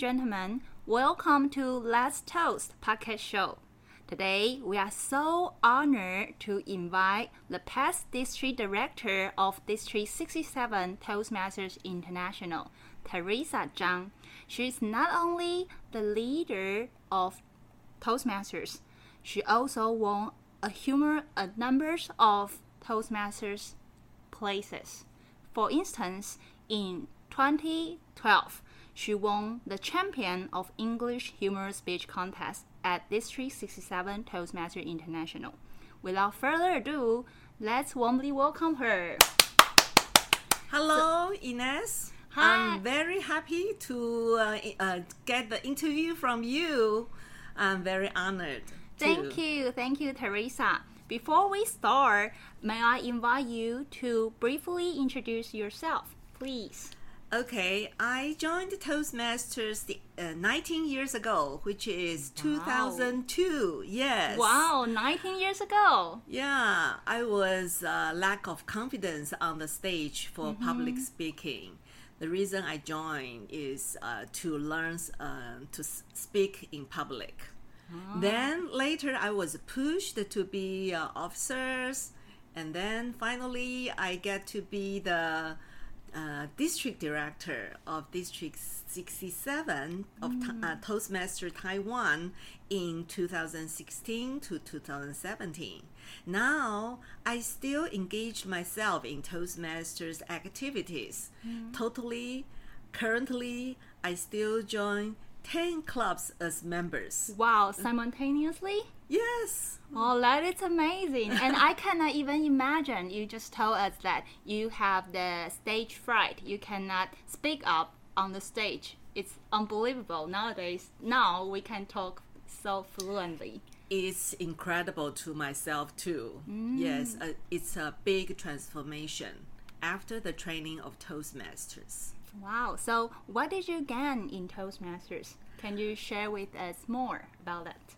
Gentlemen. Welcome to Let's Toast podcast show. Today, we are so honored to invite the past district director of District 67 Toastmasters International, Teresa Zhang. She is not only the leader of Toastmasters, she also won a humor a of Toastmasters places. For instance, in 2012, she won the champion of English humor speech contest at District 67 Toastmaster International. Without further ado, let's warmly welcome her. Hello, Ines. Hi. I'm very happy to uh, uh, get the interview from you. I'm very honored. Thank you, thank you, Teresa. Before we start, may I invite you to briefly introduce yourself, please? Okay, I joined Toastmasters the, uh, 19 years ago, which is 2002. Yes. Wow, 19 years ago. Yeah, I was uh, lack of confidence on the stage for public speaking. The reason I joined is uh, to learn uh, to speak in public. Then later I was pushed to be uh, officers, and then finally I get to be the uh, district director of District 67 of Ta- uh, Toastmaster Taiwan in 2016 to 2017. Now I still engage myself in Toastmasters activities. Totally, currently I still join 10 clubs as members. Wow, simultaneously? Yes. Oh, that is amazing. and I cannot even imagine. You just told us that you have the stage fright. You cannot speak up on the stage. It's unbelievable. Nowadays, now we can talk so fluently. It's incredible to myself too. Yes, uh, it's a big transformation after the training of Toastmasters. Wow. So, what did you gain in Toastmasters? Can you share with us more about that?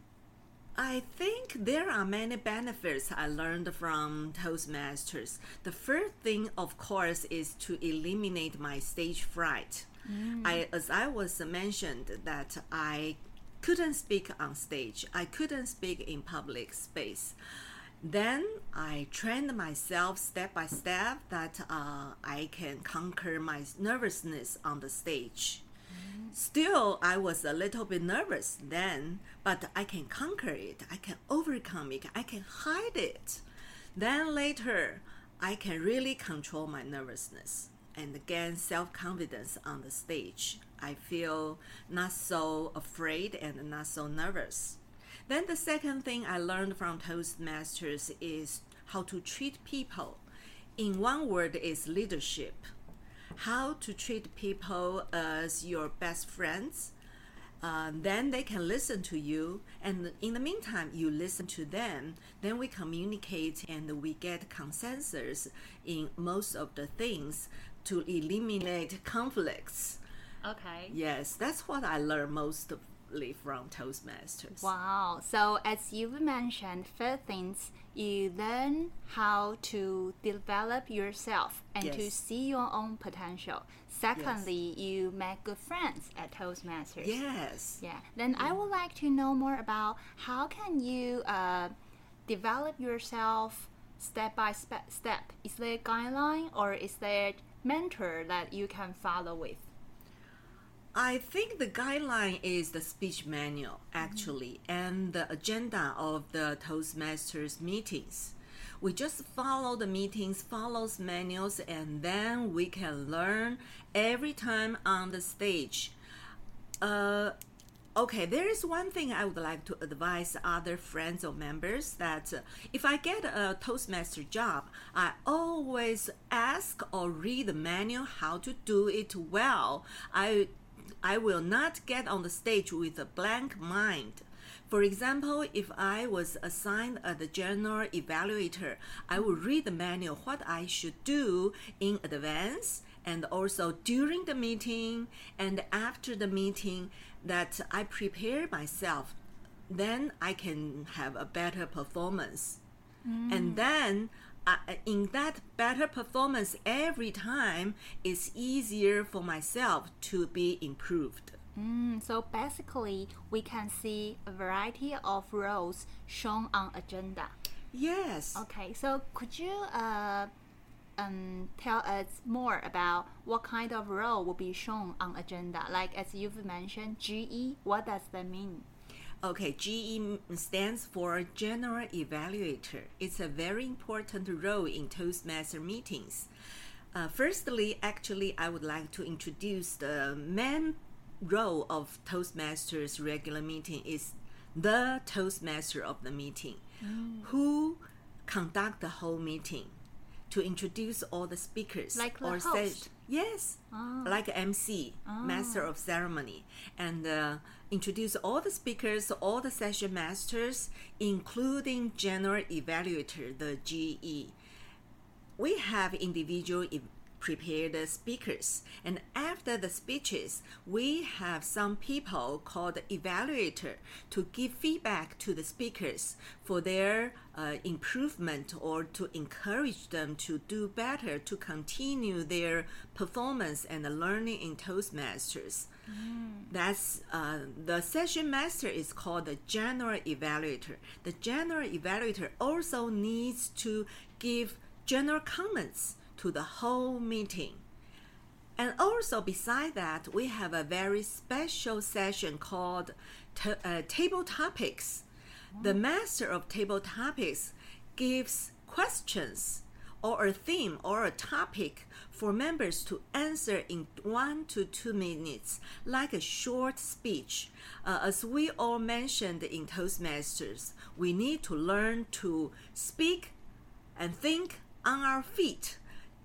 I think there are many benefits I learned from Toastmasters. The first thing, of course, is to eliminate my stage fright. Mm. I, as I was mentioned, that I couldn't speak on stage. I couldn't speak in public space. Then I trained myself step by step that uh, I can conquer my nervousness on the stage. Still, I was a little bit nervous then, but I can conquer it. I can overcome it. I can hide it. Then later, I can really control my nervousness and gain self confidence on the stage. I feel not so afraid and not so nervous. Then the second thing I learned from Toastmasters is how to treat people. In one word is leadership. How to treat people as your best friends. Uh, then they can listen to you, and in the meantime, you listen to them. Then we communicate and we get consensus in most of the things to eliminate conflicts. Okay. Yes, that's what I learned from Toastmasters. Wow. So, as you've mentioned, first things you learn how to develop yourself and to see your own potential. Secondly, you make good friends at Toastmasters. Yes. Yeah. Then I would like to know more about how can you uh, develop yourself step by step. Is there a guideline or is there a mentor that you can follow with? I think the guideline is the speech manual actually and the agenda of the Toastmasters meetings. We just follow the meetings, follows manuals, and then we can learn every time on the stage. Uh, okay, there is one thing I would like to advise other friends or members that uh, if I get a Toastmaster job, I always ask or read the manual how to do it well. I I will not get on the stage with a blank mind. For example, if I was assigned as the general evaluator, I would read the manual what I should do in advance and also during the meeting and after the meeting that I prepare myself. Then I can have a better performance. And mm. then uh, in that better performance every time, it's easier for myself to be improved. Mm, so basically, we can see a variety of roles shown on agenda. Yes. Okay, so could you uh, um, tell us more about what kind of role will be shown on agenda? Like as you've mentioned, GE, what does that mean? Okay, GE stands for General Evaluator. It's a very important role in Toastmaster meetings. Uh, firstly, actually, I would like to introduce the main role of Toastmasters regular meeting is the Toastmaster of the meeting, Mm. who conduct the whole meeting to introduce all the speakers Like the or host? Yes, Ah. like MC, master of ceremony, and uh, introduce all the speakers, all the session masters, including general evaluator, the GE. We have individual e- the speakers, and after the speeches, we have some people called evaluator to give feedback to the speakers for their uh, improvement or to encourage them to do better, to continue their performance and learning in Toastmasters. That's uh, the session master is called the general evaluator. The general evaluator also needs to give general comments to the whole meeting. And also, beside that, we have a very special session called ta- uh, Table Topics. The master of Table Topics gives questions or a theme or a topic for members to answer in one to two minutes, like a short speech. Uh, as we all mentioned in Toastmasters, we need to learn to speak and think on our feet.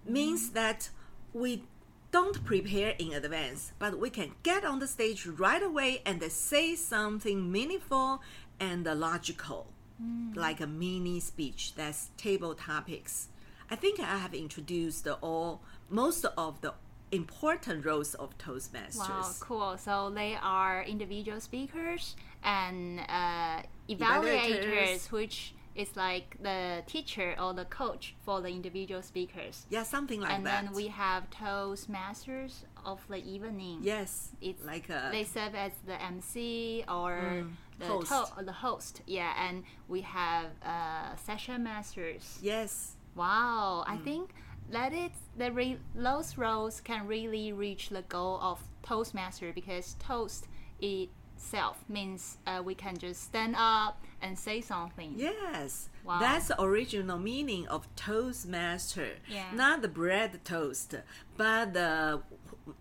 Means that we don't prepare in advance, but we can get on the stage right away and say something meaningful and logical, like a mini speech. That's table topics. I think I have introduced all most of the important roles of Toastmasters. Wow, cool. So they are individual speakers and uh, Evaluators. evaluators, which is like the teacher or the coach for the individual speakers. Yeah, something like and that. And then we have Toastmasters of the evening. yes, It's like a they serve as the MC or the Mm, host. To- the host. Yeah, and we have uh, session masters. yes. Wow, Mm. I think that it the re- those roles can really reach the goal of Toastmaster because toast itself means uh, we can just stand up and say something. Yes, Wow. that's the original meaning of Toastmaster. Yeah. Not the bread toast, but the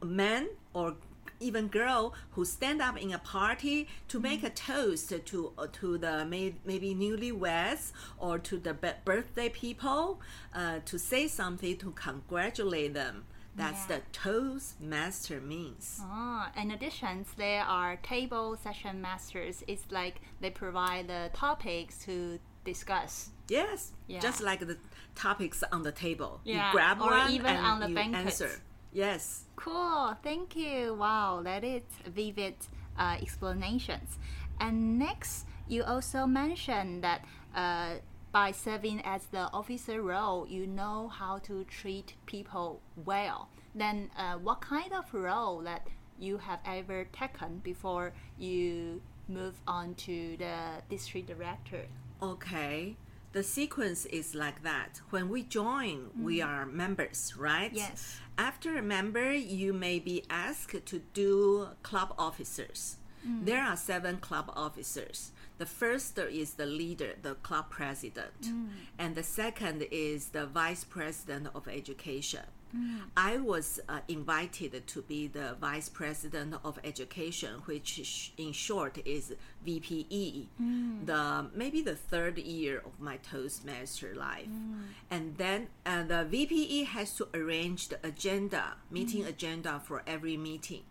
man or even girl who stand up in a party to make a toast to uh, to the may, maybe newlyweds or to the birthday people uh, to say something to congratulate them. That's Yeah. the Toastmaster means. Ah, in addition, there are table session masters. It's like they provide the topics to discuss. Yes, Yeah. just like the topics on the table. Yeah, You grab or one even and on the you banquets. answer. Yes. Cool, thank you. Wow, that is vivid uh, explanations. And next, you also mentioned that uh, by serving as the officer role, you know how to treat people well. Then, uh, what kind of role that you have ever taken before you move on to the district director? Okay. The sequence is like that. When we join, we are members, right? Mm. Yes. After a member, you may be asked to do club officers. Mm. There are seven club officers. The first is the leader, the club president, Mm. and the second is the vice president of education. Mm. I was uh, invited to be the vice president of education, which in short is VPE. The maybe the third year of my Toastmaster life, and then uh, the VPE has to arrange the agenda, meeting agenda for every meeting.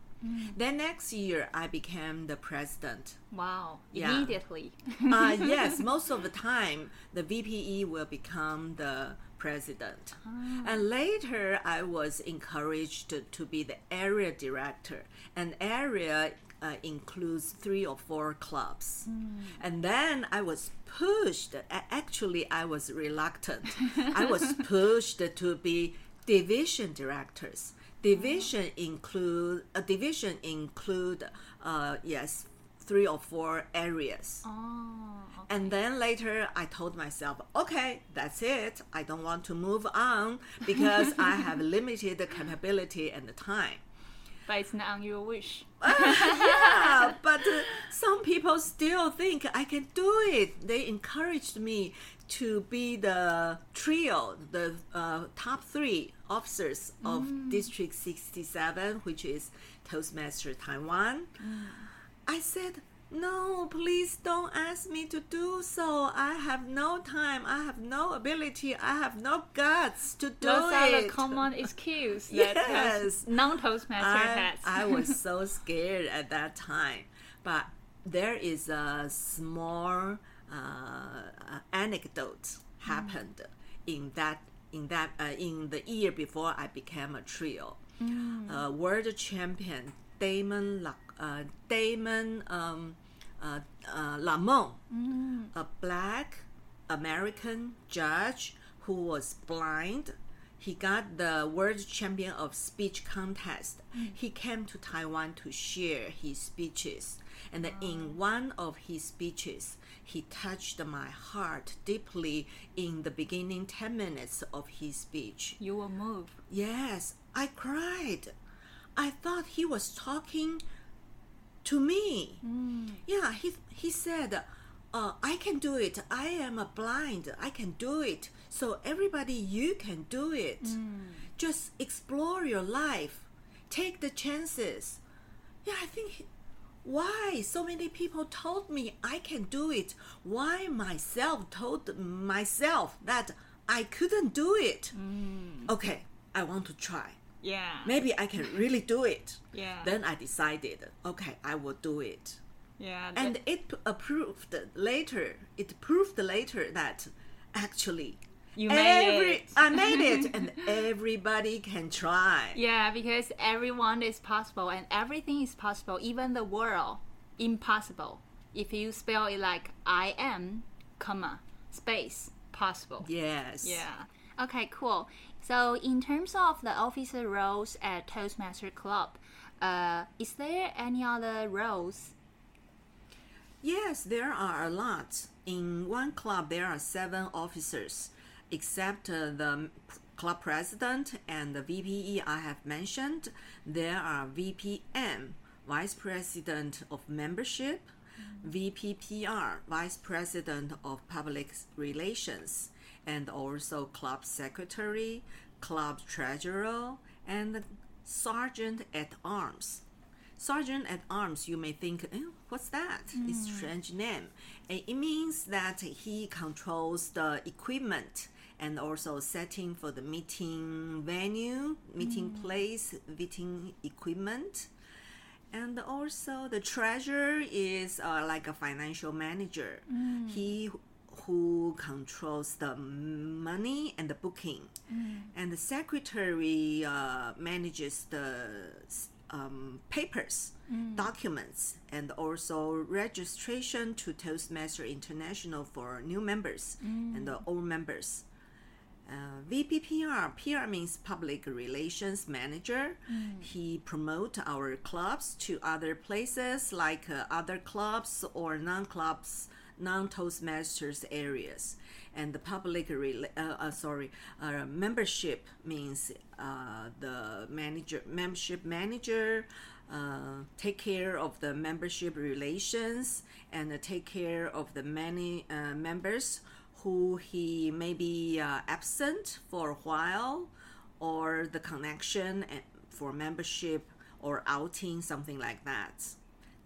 Then next year, I became the president. Wow, Yeah. immediately. uh, yes, most of the time, the VPE will become the president. And later, I was encouraged to, to be the area director. And area uh, includes three or four clubs. And then I was pushed, actually, I was reluctant. I was pushed to be division directors. Division include a division include uh, yes three or four areas. Oh, And then later I told myself, okay, that's it. I don't want to move on because I have limited the capability and the time. but it's not on your wish. yeah, but uh, some people still think I can do it. They encouraged me to be the trio, the uh, top three officers of District 67, which is Toastmaster Taiwan. I said, no, please don't ask me to do so. I have no time. I have no ability. I have no guts to do Those it. are the common excuse that Yes. non-Toastmaster I, has. I was so scared at that time. But there is a small uh, anecdote happened in that in that uh, in the year before I became a trio. Uh, world champion Damon La, uh, Damon um, uh, uh, Lamont, a black American judge who was blind. He got the world champion of speech contest. He came to Taiwan to share his speeches. And in one of his speeches, he touched my heart deeply in the beginning 10 minutes of his speech. you were moved. Yes, I cried. I thought he was talking to me. Yeah, he he said, uh, "I can do it. I am a blind. I can do it. So everybody, you can do it. Mm. Just explore your life. Take the chances." Yeah, I think. why so many people told me I can do it? Why myself told myself that I couldn't do it? Mm. Okay, I want to try Yeah. maybe I can really do it. Yeah. Then I decided, okay, I will do it. yeah. And it approved later. It proved later that actually You made every it. I made it, and everybody can try. Yeah, because everyone is possible and everything is possible, even the world impossible. If you spell it like I am, comma, space, possible. Yes. Yeah. Okay, cool. So in terms of the officer roles at Toastmaster Club, uh, is there any other roles? Yes, there are a lot. In one club, there are seven officers, except uh, the club president and the VPE I have mentioned. There are VPM, Vice President of Membership, VPPR, Vice President of Public Relations, and also club secretary, club treasurer, and sergeant at arms. Sergeant at arms, you may think, eh, what's that? It's strange name. It means that he controls the equipment and also setting for the meeting venue, meeting place, meeting equipment. And also the treasurer is uh, like a financial manager. He who controls the money and the booking. And the secretary uh, manages the um, papers, documents, and also registration to Toastmaster International for new members and the old members. Uh, VPPR, PR means Public Relations Manager. He promote our clubs to other places like uh, other clubs or non-clubs, non-Toastmasters areas. And the public, rela- uh, uh, sorry, uh, membership means uh, the manager, membership manager, uh, take care of the membership relations and take care of the many uh, members who he may be uh, absent for a while or the connection for membership or outing, something like that.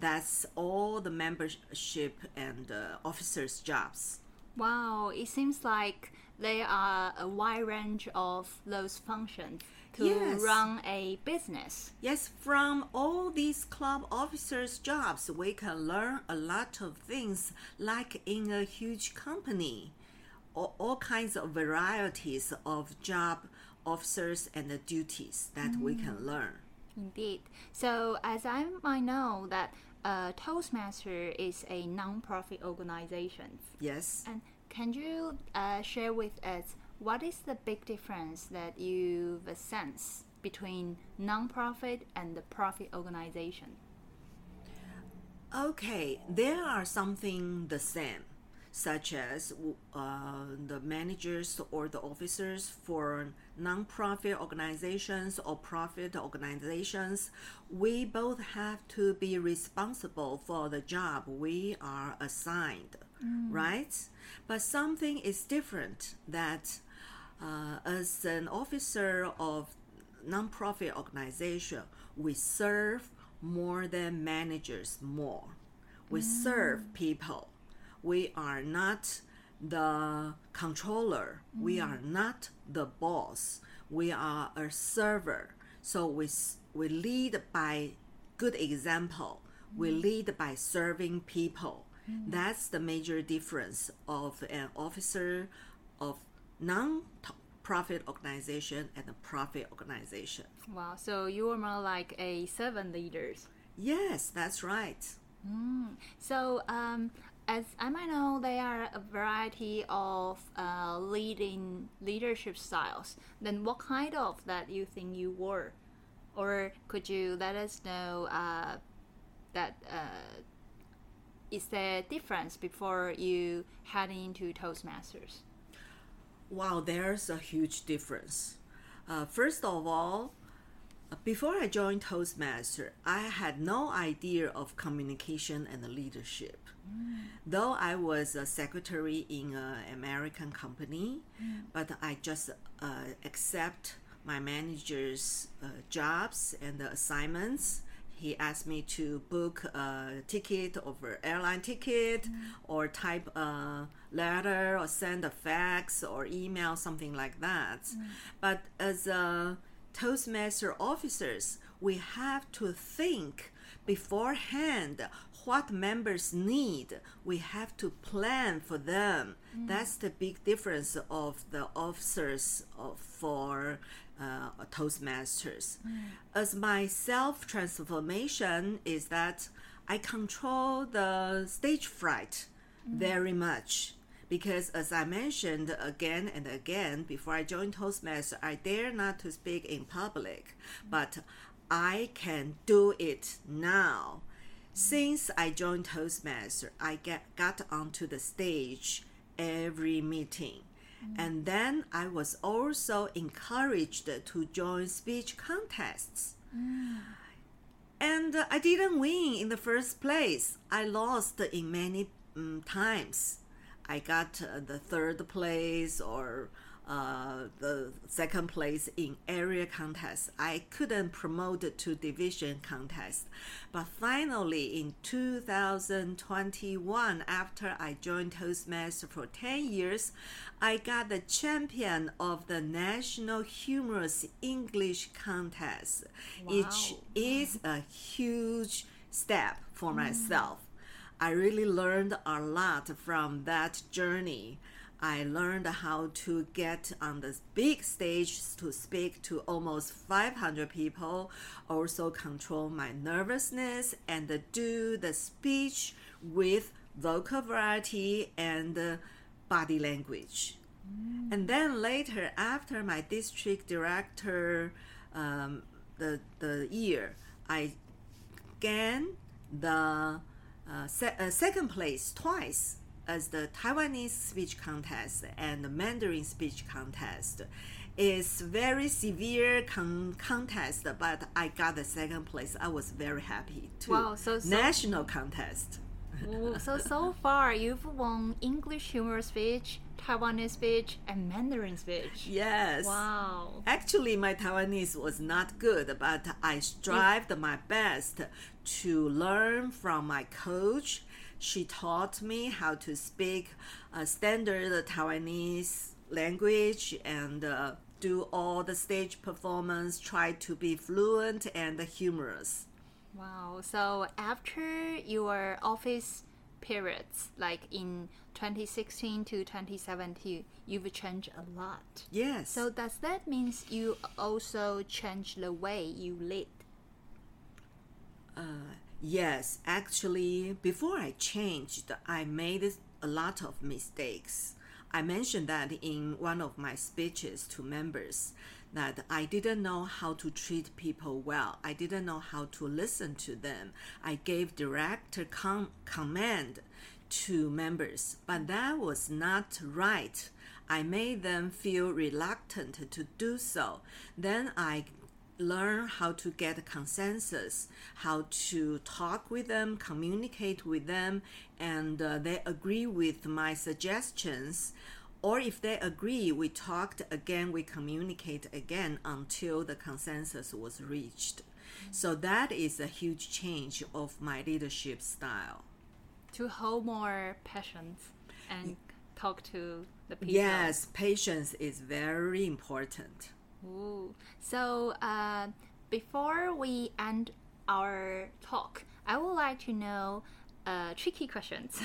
That's all the membership and uh, officers' jobs. Wow, it seems like there are a wide range of those functions to Yes. run a business. Yes, from all these club officers' jobs, we can learn a lot of things, like in a huge company, all, all kinds of varieties of job officers and the duties that we can learn. Indeed. So, as I might know that uh, Toastmaster is a non-profit organization, Yes. and can you uh, share with us what is the big difference that you've sensed between non-profit and the profit organization? Okay, there are something the same, such as uh, the managers or the officers for non-profit organizations or profit organizations. We both have to be responsible for the job we are assigned, right? But something is different that uh, as an officer of nonprofit organization, we serve more than managers more. We serve people. We are not the controller. We mm. are not the boss. We are a server. So we, we lead by good example. We mm. lead by serving people. Mm. That's the major difference of an officer of non-profit organization and a profit organization. Wow, so you are more like a servant leaders. Yes, that's right. So, um, as I might know, there are a variety of uh, leading leadership styles. Then, what kind of that you think you were, or could you let us know uh, that uh, is there difference before you head into Toastmasters? Wow, there's a huge difference. Uh, first of all, before I joined Toastmaster, I had no idea of communication and leadership. Though I was a secretary in an American company, but I just uh, accept my manager's uh, jobs and the assignments. He asked me to book a ticket over airline ticket or type a letter or send a fax or email something like that. But as a Toastmaster officers, we have to think beforehand what members need. We have to plan for them. Mm. That's the big difference of the officers of, for uh, Toastmasters. Mm. As my self transformation is that I control the stage fright mm. very much because as I mentioned again and again before I joined Toastmasters, I dare not to speak in public, but I can do it now. Since I joined Toastmasters, I get got onto the stage every meeting. And then I was also encouraged to join speech contests. And uh, I didn't win in the first place. I lost in many um, times. I got uh, the third place or uh, the second place in area contest. I couldn't promote to division contest. But finally, in 2021, after I joined Toastmaster for 10 years, I got the champion of the National Humorous English Contest. Which is a huge step for myself. I really learned a lot from that journey. I learned how to get on the big stage to speak to almost 500 people, also control my nervousness and do the speech with vocal variety and uh, body language. And then later, after my district director, um, the the year, I gained the uh, se- uh, second place twice as the Taiwanese speech contest and the Mandarin speech contest. It's very severe con- contest, but I got the second place. I was very happy too. Wow, so- so- national contest. So so far you've won English humor speech, Taiwanese speech, and Mandarin speech. Yes. Wow. Actually, my Taiwanese was not good, but I strived my best to learn from my coach. She taught me how to speak uh, standard Taiwanese language and uh, do all the stage performance, try to be fluent and humorous. Wow. So after your office periods, like in 2016 to 2017, you've changed a lot. Yes. So does that mean you also change the way you lead? Uh, yes, actually, before I changed, I made a lot of mistakes. I mentioned that in one of my speeches to members that I didn't know how to treat people well. I didn't know how to listen to them. I gave direct com- command to members, but that was not right. I made them feel reluctant to do so. Then I learn how to get consensus, how to talk with them, communicate with them, and uh, they agree with my suggestions. Or if they agree, we talked again, we communicate again until the consensus was reached. So that is a huge change of my leadership style. To hold more patience and talk to the people. Yes, patience is very important. Ooh. So, uh, before we end our talk, I would like to know uh, tricky questions.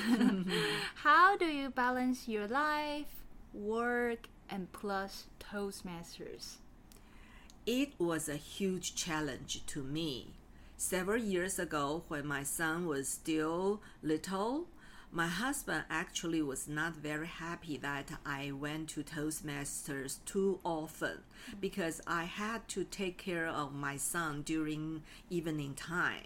How do you balance your life, work, and plus Toastmasters? It was a huge challenge to me. Several years ago, when my son was still little, my husband actually was not very happy that I went to Toastmasters too often because I had to take care of my son during evening time.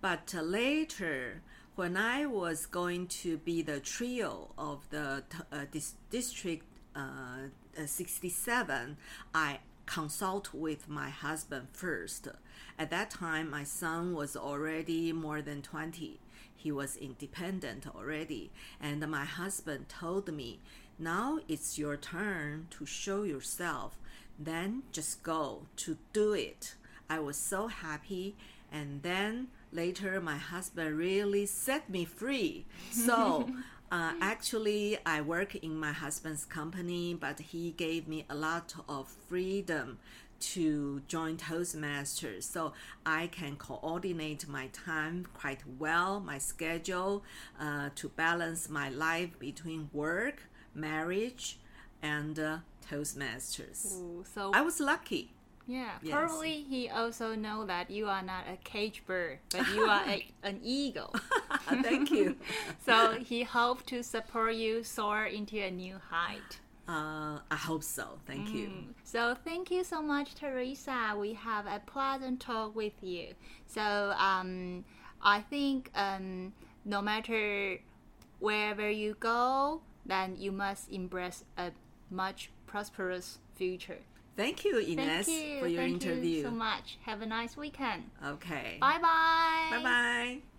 But later, when I was going to be the trio of the uh, dis- district uh, 67, I consult with my husband first. At that time, my son was already more than 20 he was independent already. And my husband told me, now it's your turn to show yourself. Then just go to do it. I was so happy. And then later, my husband really set me free. So, uh, actually, I work in my husband's company, but he gave me a lot of freedom to join Toastmasters so I can coordinate my time quite well, my schedule, uh, to balance my life between work, marriage, and uh, Toastmasters. Ooh, so I was lucky. Yeah, Yes. probably he also know that you are not a cage bird, but you are a, an eagle. Thank you. so he hope to support you soar into a new height. Uh, I hope so. Thank you. So thank you so much, Teresa. We have a pleasant talk with you. So um, I think um, no matter wherever you go, then you must embrace a much prosperous future. Thank you, Ines, Thank you. for your thank interview. Thank you so much. Have a nice weekend. Okay. Bye bye. Bye bye.